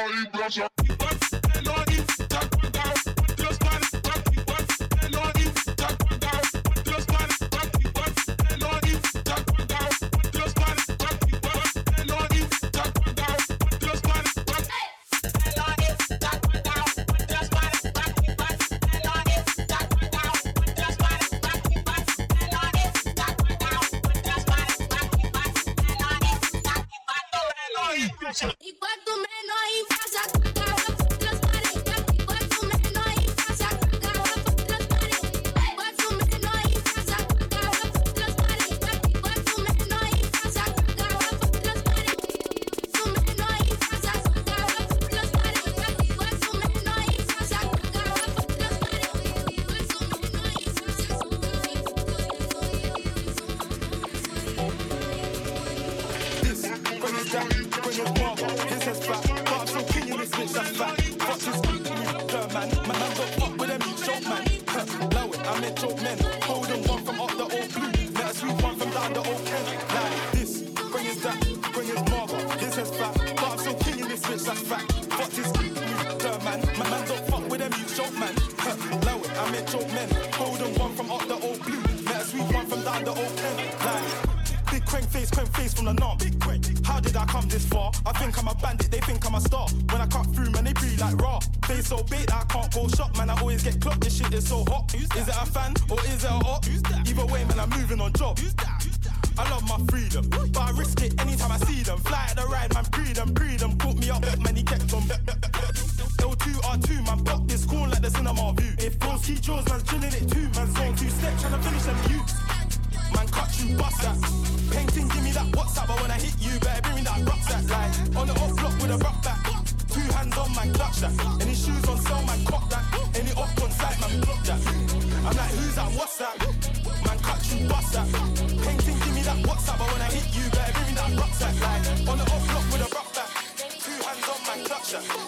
Ahí, gracias. Who's on WhatsApp? Man, catch you WhatsApp. Painting, give me that WhatsApp. But when I hit you, better give me that rucksack. Like on the off block with a rock back. Two hands on my clutch. That.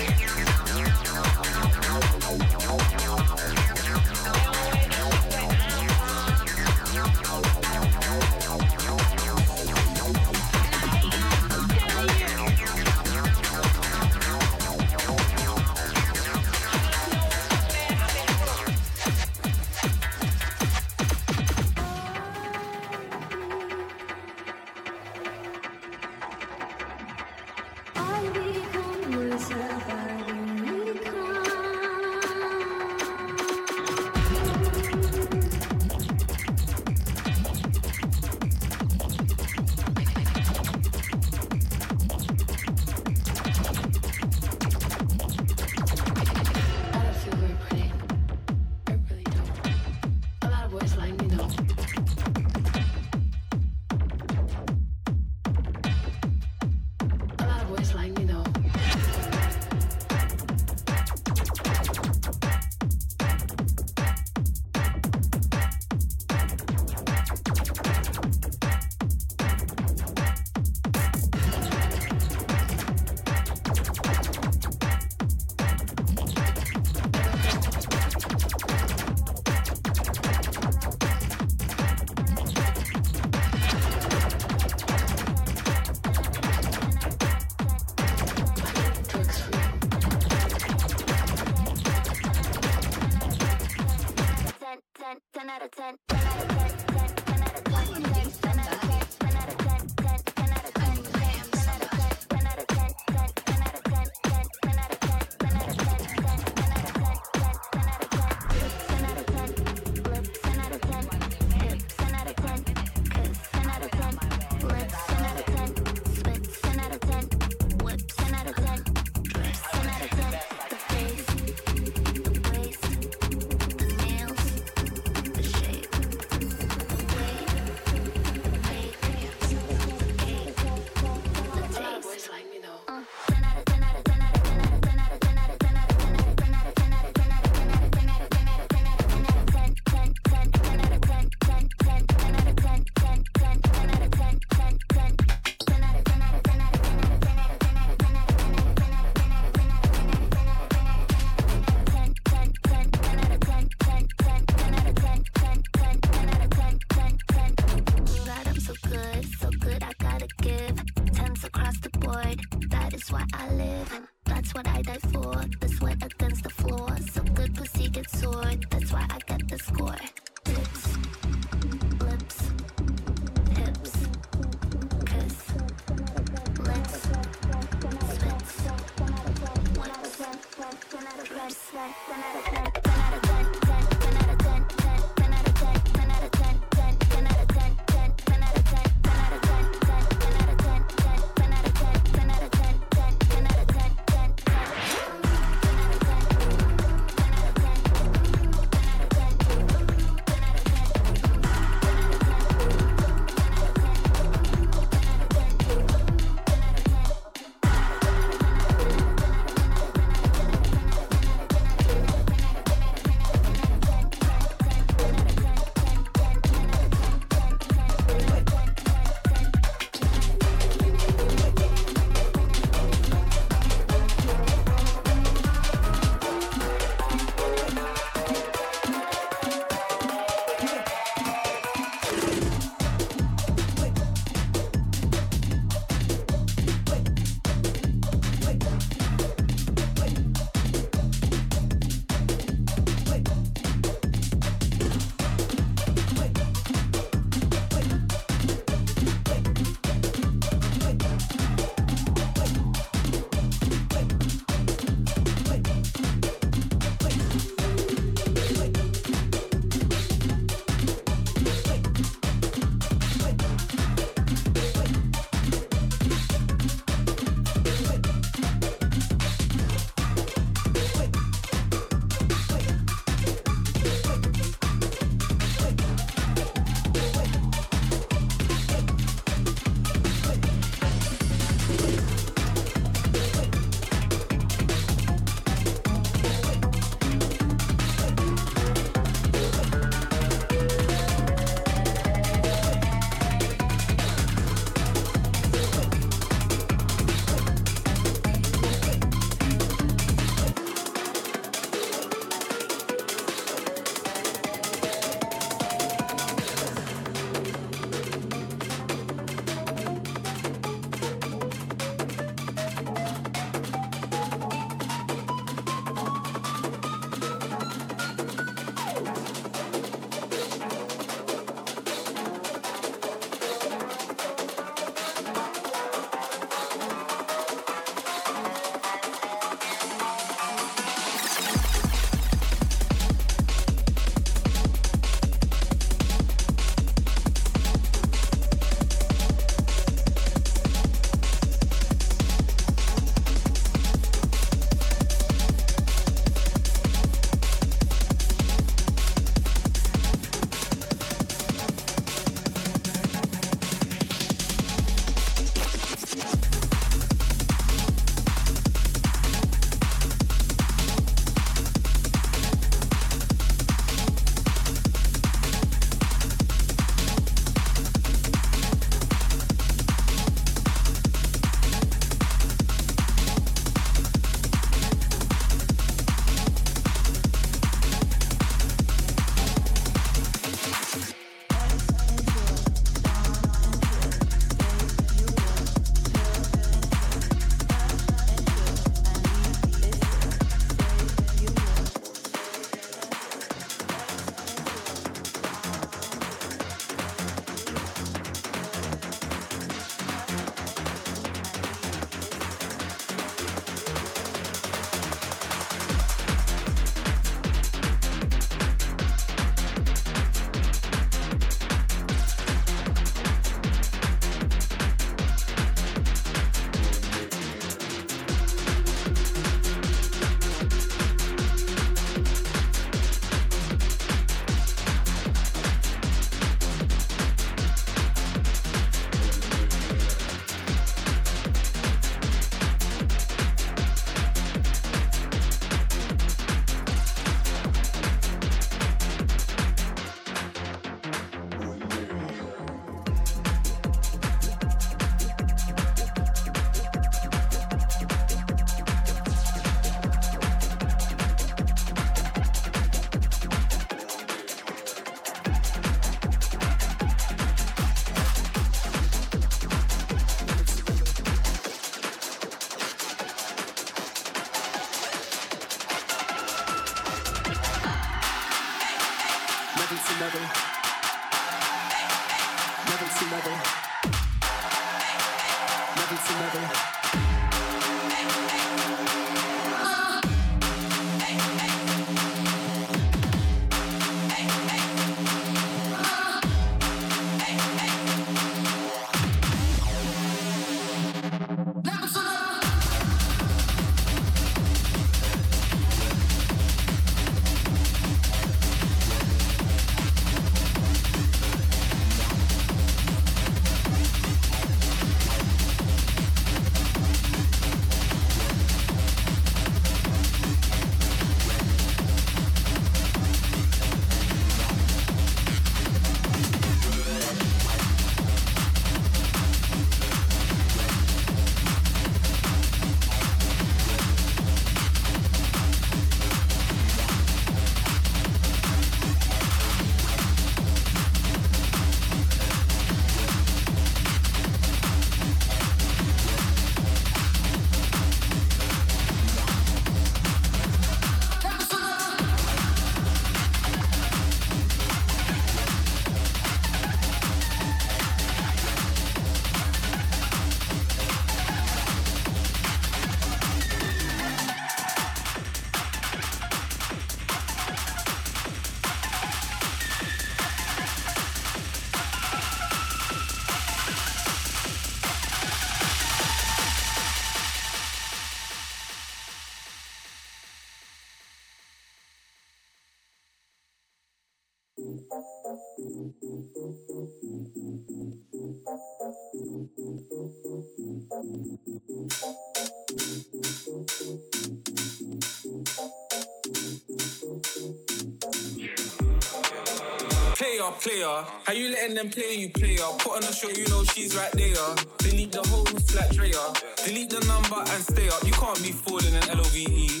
Player. How you letting them play you, player? Put on a show, you know she's right there. Delete the whole flat trayer. Delete the number and stay up. You can't be falling in LOVE.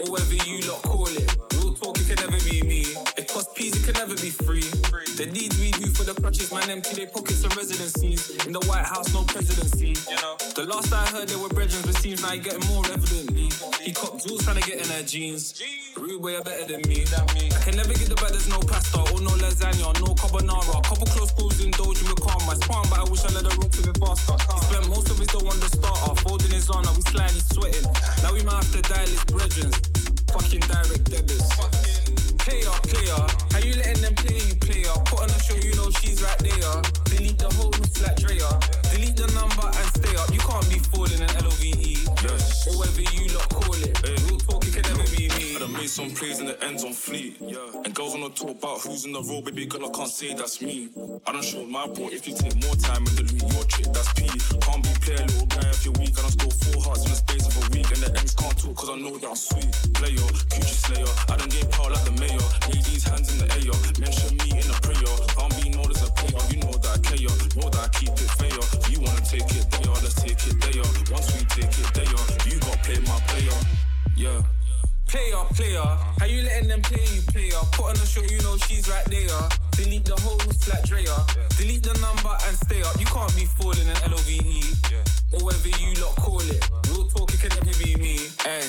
Or whatever you lot call it. The man, empty their pockets and residencies. In the White House, no presidency. You know. The last I heard, they were brethren, but seems now getting more evidently. He copped jewels trying to get in their jeans. Rude way are better than me. I can never get the bad, there's no pasta or no lasagna, no carbonara. Couple close calls indulging with calm. My spawn, but I wish I let her rock to me faster. He spent most of his dough on the starter, folding his honor, we slightly sweating. Now we might have to dial his brethren. Fucking direct debits. Player, player, how you letting them play you, player? Put on a show, you know she's right there. Delete the whole flat Drea. Delete the number and stay up. You can't be falling in LOVE. Yes. Or whatever you lot call it. Hey. Real talk, it can never be me. I done made some plays and the ends on fleet. Yeah. And girls wanna talk about who's in the role, baby girl, I can't say that's me. I done showed my bro if you take more time and delete your trick, that's P. Can't be player, little guy if you're weak. I done stole four hearts in the space of a week. And the ends can't talk cause I know that I'm sweet. Player, coochie slayer. I done get power like the mayor. Ladies, hands in the air. Mention me in a prayer. Take it there, let's take it there. Once we take it there, you got play my player. Yeah. Player, player, how you letting them play you, player? Put on a show, you know she's right there. Delete the whole flat Drea. Delete the number and stay up. You can't be falling in LOVE. Or whatever you lot call it. Real talk, it can never be me. Ay.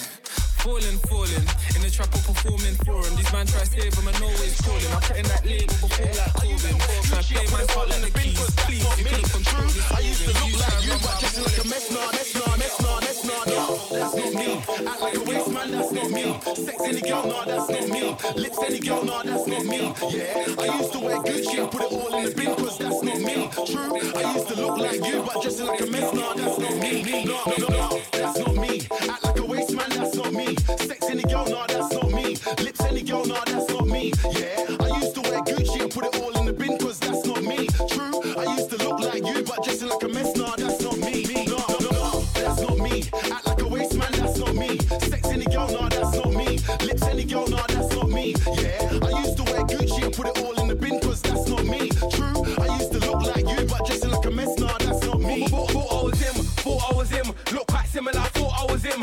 Falling, falling, in the trap or performing for him. These man try save him and always calling. I'm putting that label before like Corbin. Try play my part like the keys. Please, you couldn't control this. I used to look like you, but just like a mess now, mess now, mess now, that's not me. Like a man, that's not me. Sex any girl, no, that's not me. Lips any girl, no, that's not me. Yeah, I used to wear put it all in the that's not me. True, I used to look like you, but just like a mess, no, that's not me. No, no, no, that's not me. Act like a man, that's not me. Sex any girl, nah, that's not me. Lips any girl, nah, that's not me. Yeah, put it all in the bin, cause that's not me. True, I used to look like you, but dressing like a mess, nah, that's not me. Thought, I was him, thought I was him. Look quite similar, thought I was him.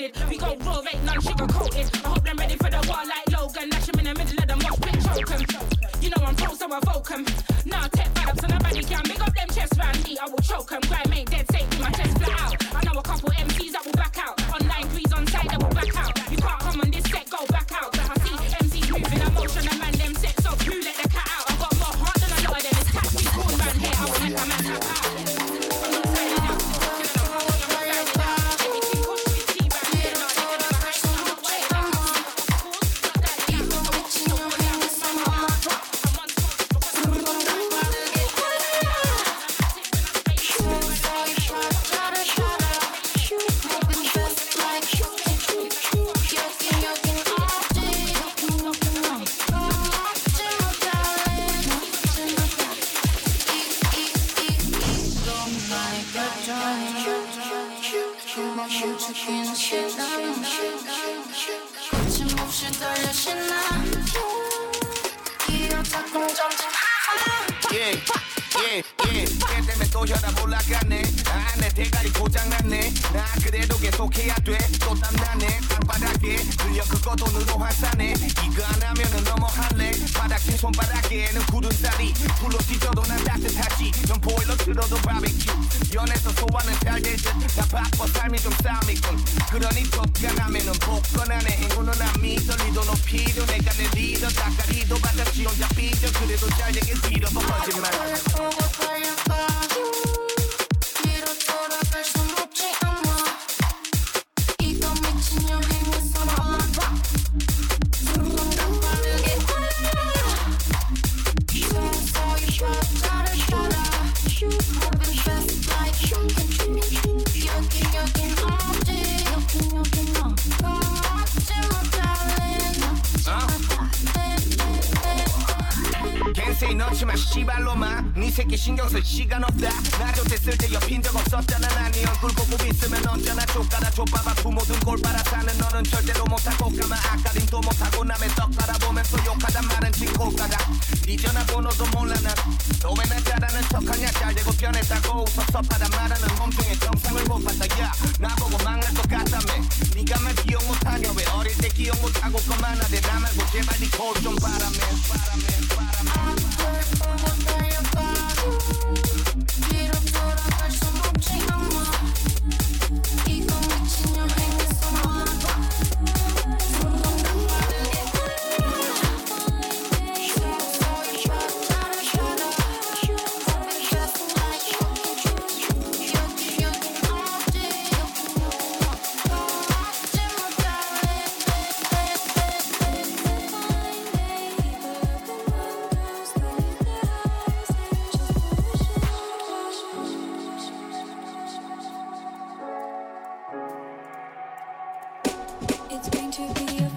loaded. We go raw, ain't none sugar coated. I hope they're ready for the war like Logan. Lash him in the middle of them, watch bit choke him. You know I'm pro, so I folk em. Now nah, tech vibes and a body cam. Big up them chest round me, I will choke him. Grime ain't dead, to be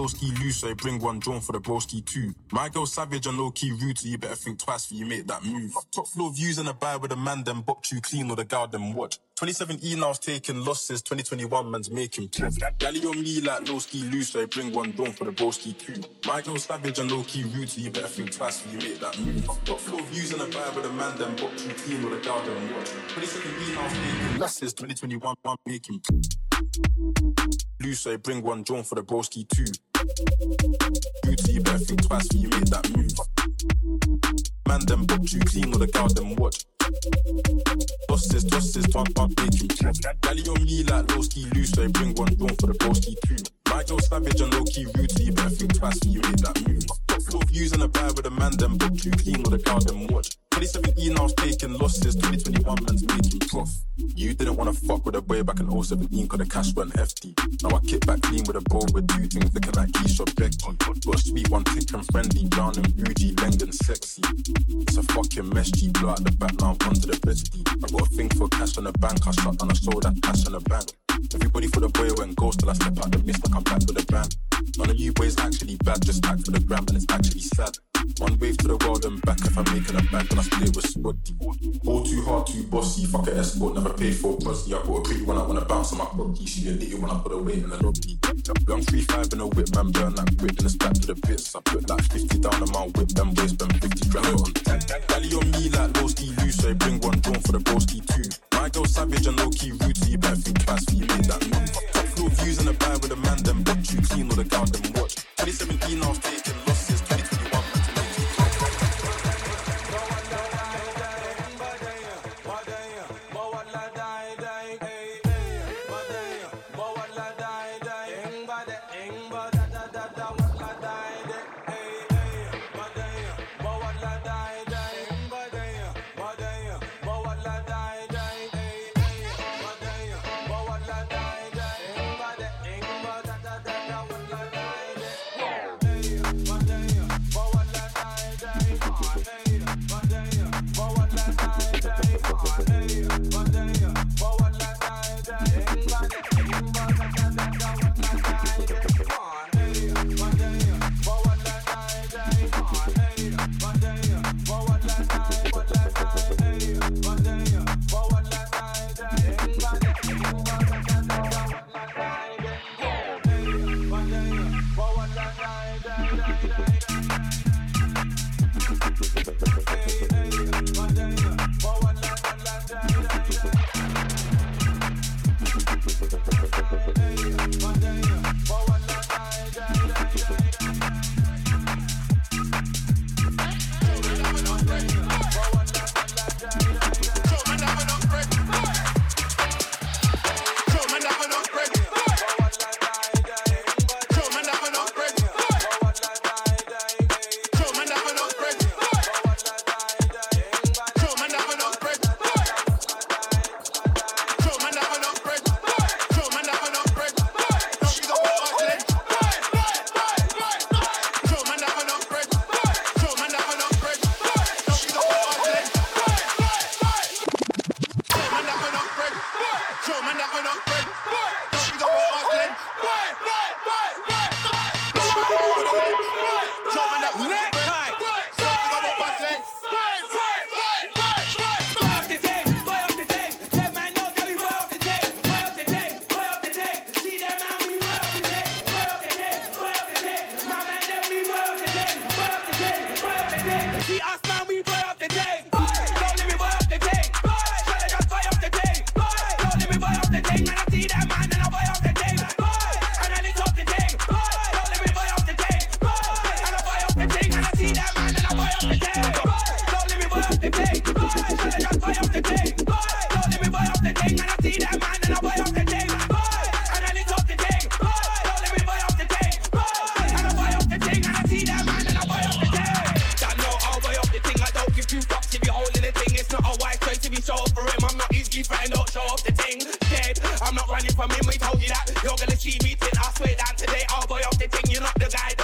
low ski loose, I bring one drone for the broski too. My girl savage and low key rude, so you better think twice before you make that move. Top floor views in a buy with a man, then bop you clean or the gal them watch. 2017 I was taking losses, 2021 man's making proof. Galley on me like low ski loose, so I bring one drone for the broski too. My girl savage and low key rude, so you better think twice before you make that move. Top floor views in a buy with a man, then bop you clean or the gal them watch. 2017 I was taking losses, 2021 man making proof. Loose, bring one drone for the broski too. Booty, you better think twice before you make that move. Man, them book you clean or the gal them watch. Tosses, tosses, twang, make you. Galley on me like low ski loose, so bring one drone for the broski too. My girl savage and low key rude, so you better think twice before you make that move. Top floor views in a buy with a man, them book you clean or the gal them watch. 2017 I was taking losses, 2021 man's making prof. You didn't wanna fuck with a boy back in 017 cause the cash went hefty. Now I kick back clean with a bro with two things looking like Keisha Becky. Got a sweet one, thick and friendly, brown and bougie, length and sexy. It's a fucking mess, G blow out the back, now I'm onto the bestie. I got a thing for cash on the bank, I shut down, I sold that cash on the bank. Everybody for the boy went ghost till I step out the mist like I'm back with a bang. None of you boys actually bad, just act for the gram and it's actually sad. One wave to the world and back if I'm making a bag, then I split with Spotty. All too hard, too bossy, fuck a escort, never pay for pussy. I got a pretty when I wanna bounce on my body. She a little when I put away in the lobby. Young 3-5 in a whip, man, burn that whip, then it's back to the bits. I put like 50 down on my whip, them boys spend 50 grand on. Galley on me like ski loose, so I bring one drone for the broski too. My girl savage and low key rude, so you better think twice before you make that move. Top floor views in the bag with a man, them but you clean or the count them watch. 2017 I was taking losses, You're not the guy.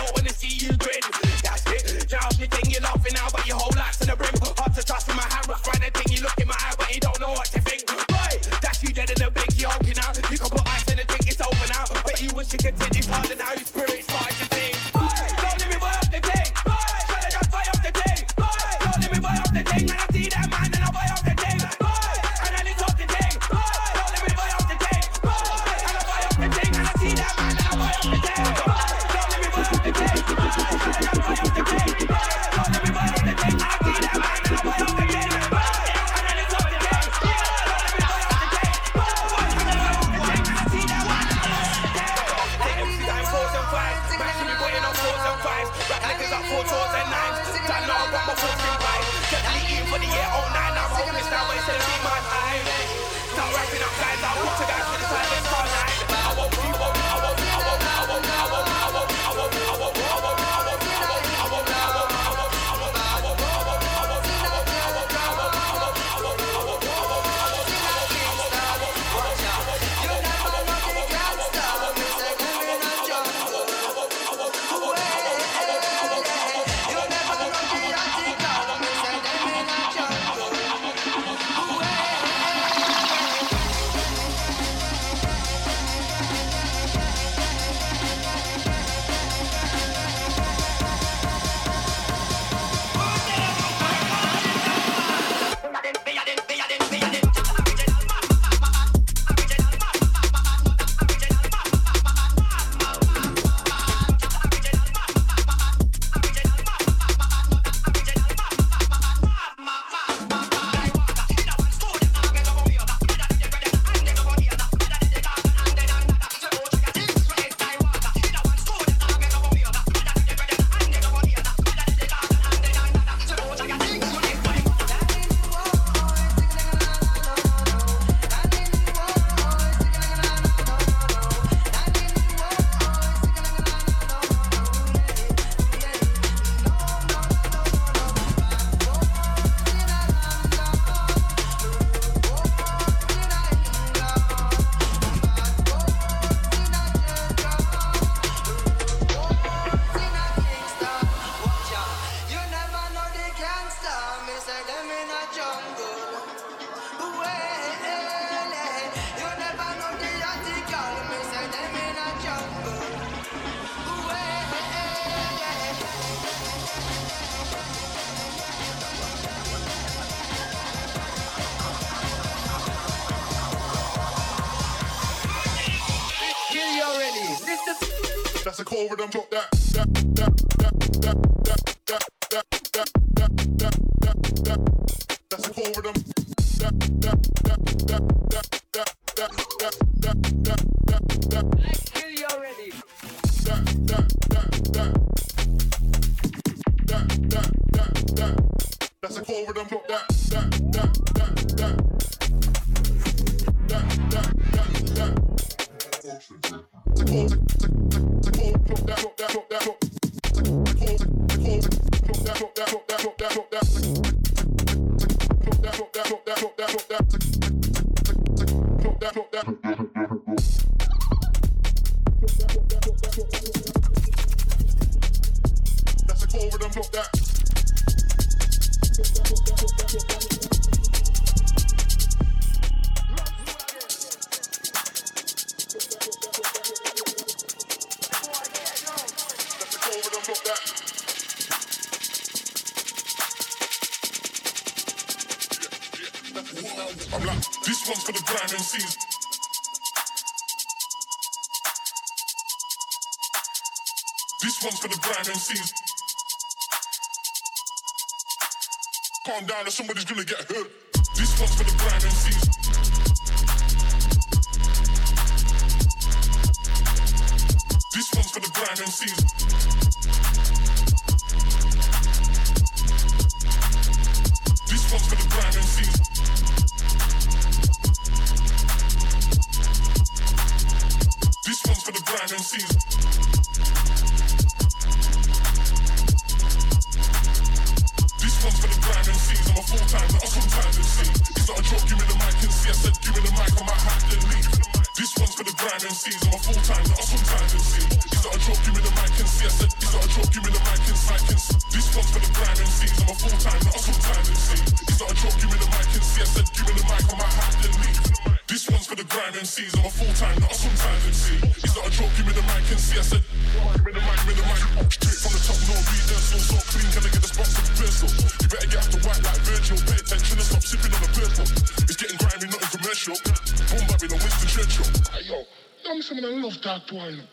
somebody's gonna get point.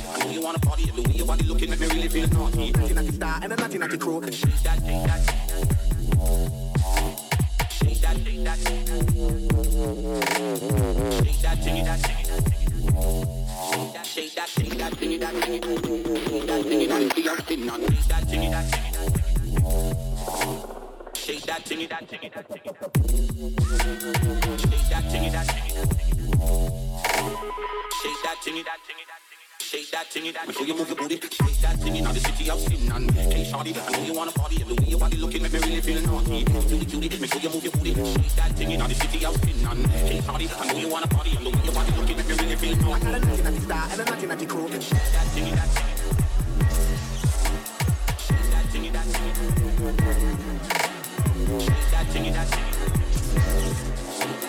body. I you wanna party. The way your body looking at me really feel naughty. Nothing like a star and a nothing like a crow. Shake that, shake that. Shake that, shake that. Shake that, shake that, shake that. Shake that, shake that, shake that, shake that, shake that, shake that, shake that, shake that, shake that, shake that. Shake that, shake that, shake that, shake that. Shake that, shake that, shake that, shake that. Shake that, shake that, shake that shake that thing. We know you move your booty, shake that thing. Now the city I'm sitting on. Hey, shawty, I know you wanna party. And the way your body looking make me really feel naughty. Cutie, cutie, make sure you move your booty, shake that thing. Now the city I'm sitting on. Hey, shawty, I know you wanna party. And the way your body looking make me really feel naughty. I got a knocking at the star and a knocking at the crew. Shake that thing, that thing. Shake that thingy, that thingy. Shake that thing, that thing.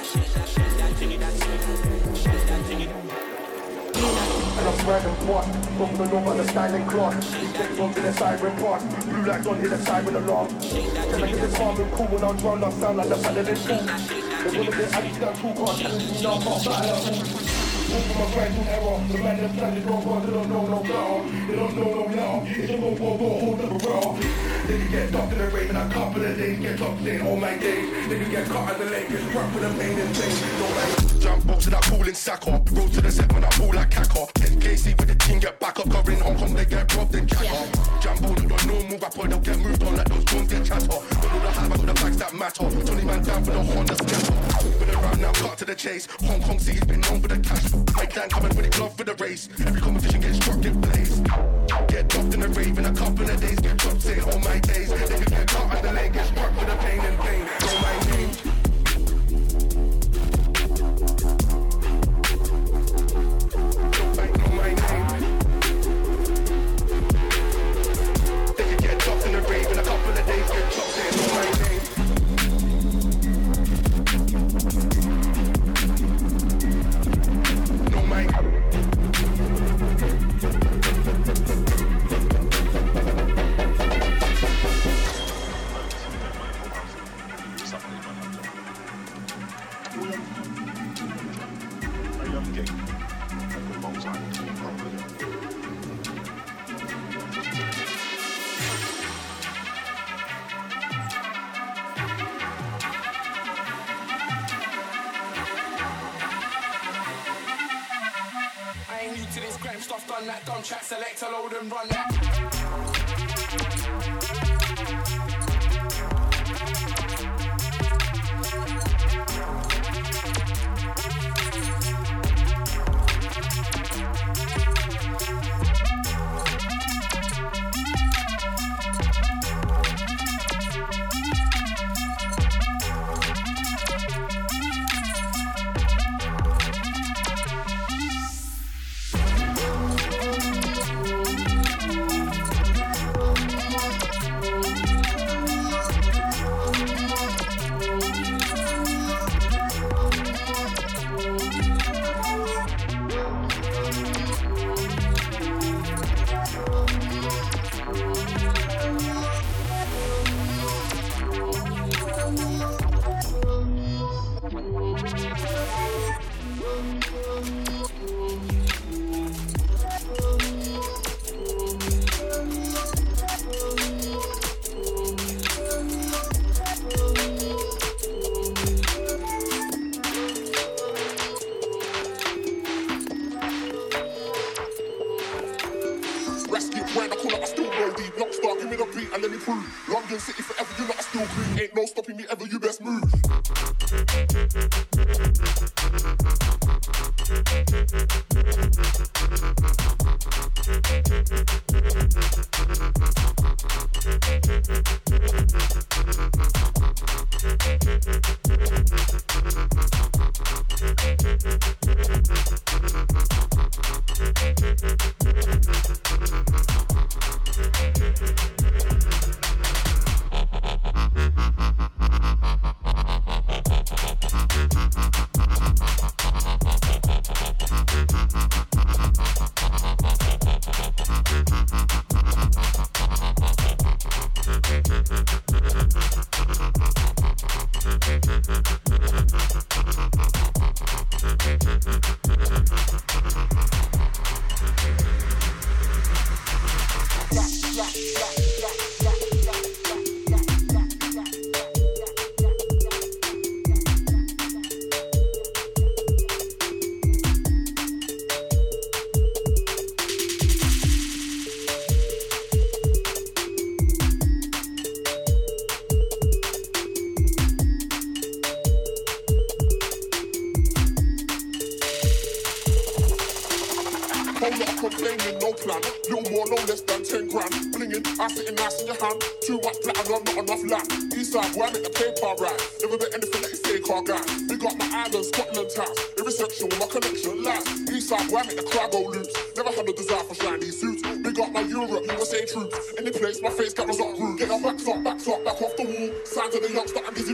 Shake that, shake that thingy, that thingy random squad. From the north on the styling cloth. These next ones in the siren part. Blue lights on, hit the siren alarm. Then I get this calm and cool when I'm drowned. I sound like the paladin fool. They wanna get addicted to two cards. Now I'm not. Over my to error. The man that's planted wrong, cause they don't know no better. They don't know no better. It's a go, go, go, hold up a bra. Then you get ducked in the rain in a couple of days. Get dropped in all my days. Then you get cut at the leg. Get struck with a pain and pain. No way. Jump box to that cooling sack up. Roll to the set when I pull like cacker. KC with the team get back up. Covering Hong Kong, they get robbed and jack up. Jump on the normal rapper, they'll get moved on like those drones get chatter. But all the hype, I got the bags that matter. Tony man down for the Honda scatter. Been around now, cut to the chase. Hong Kong city's been known for the cash. My clan coming with it, glove for the race. Every competition gets struck, get blazed. Get dropped in the rave in a couple of days. Get dropped, say all my days. They get cut at the leg, get back, backs up, back off the wall. Sign of the youngster, I'm busy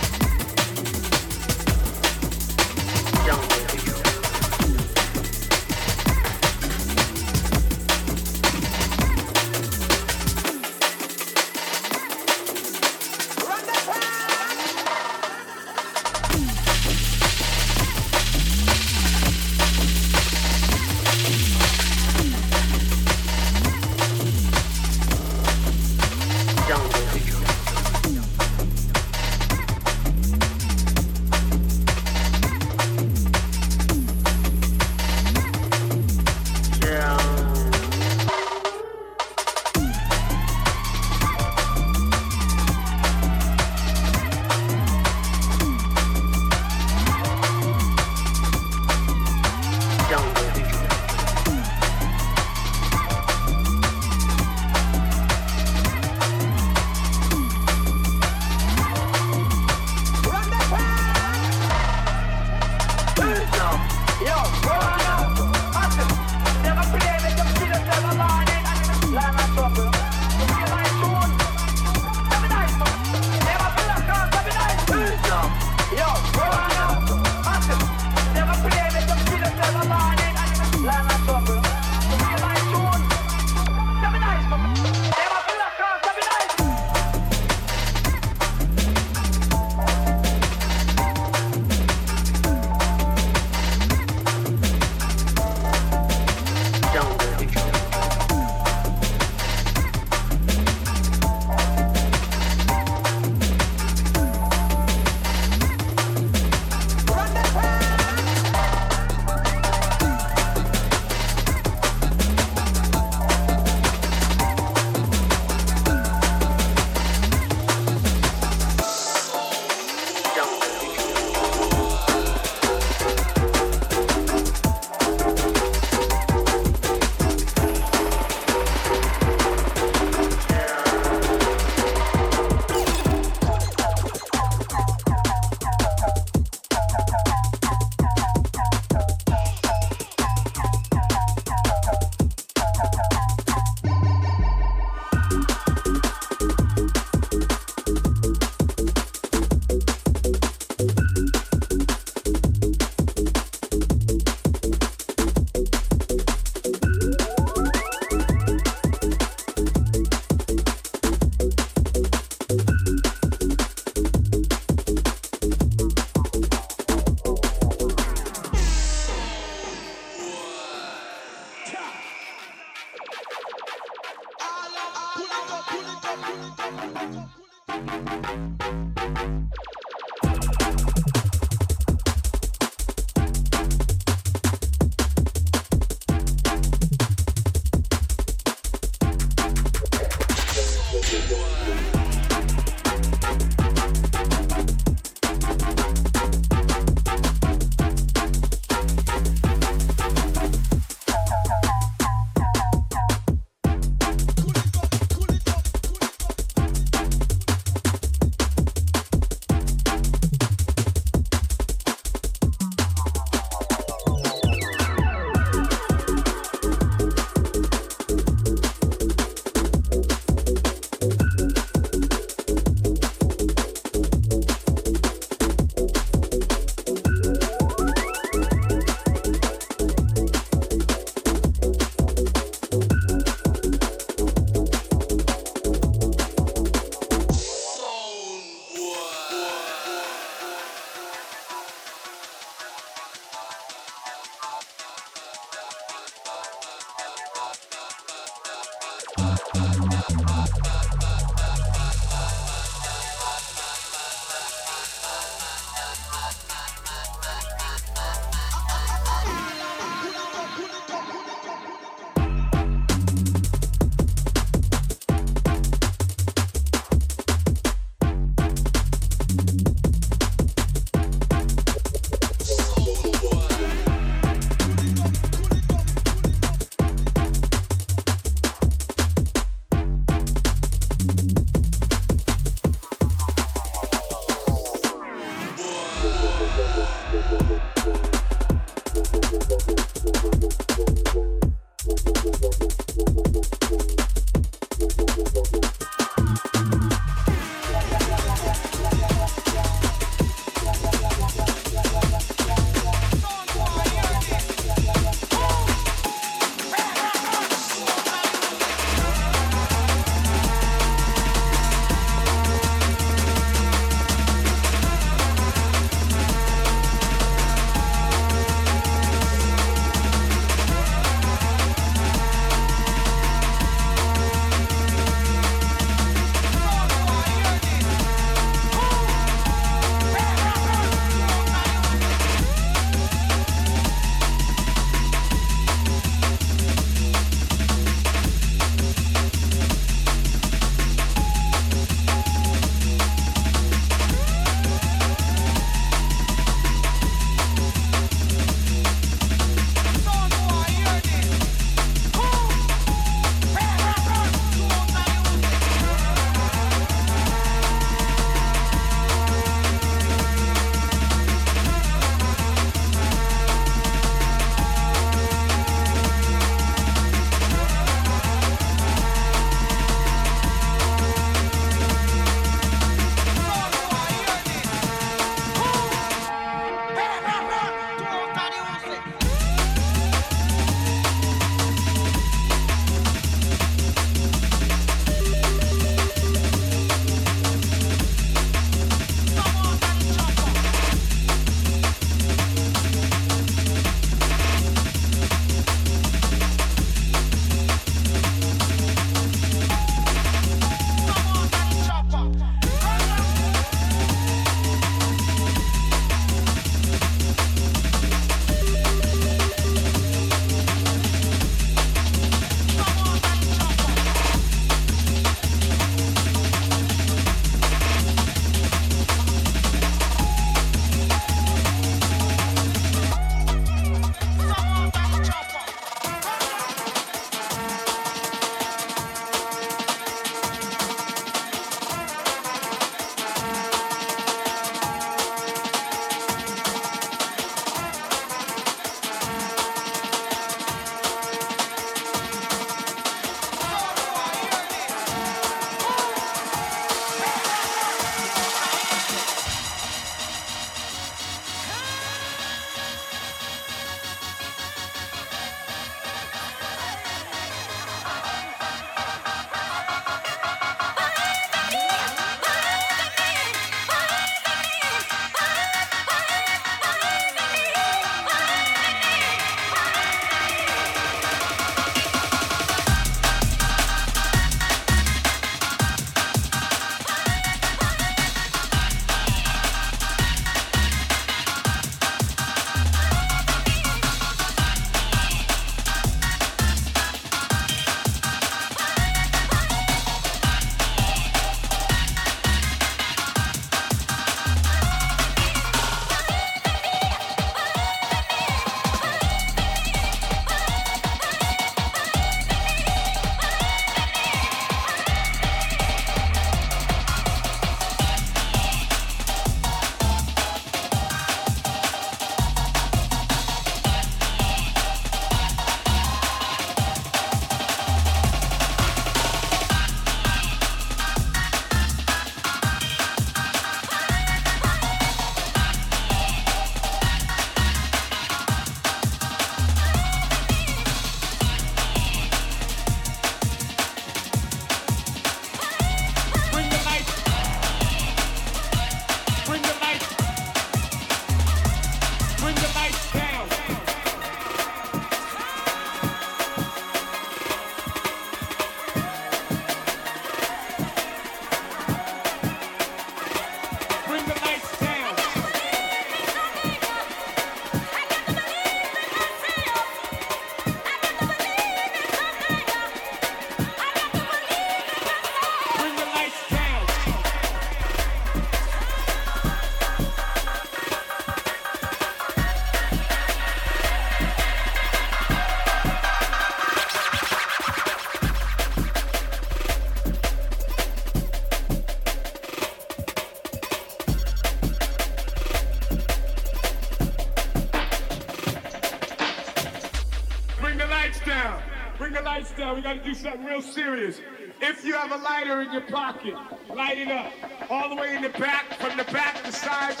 something real serious. If you have a lighter in your pocket, light it up. All the way in the back, from the back, the sides,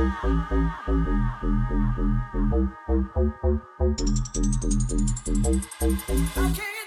I can't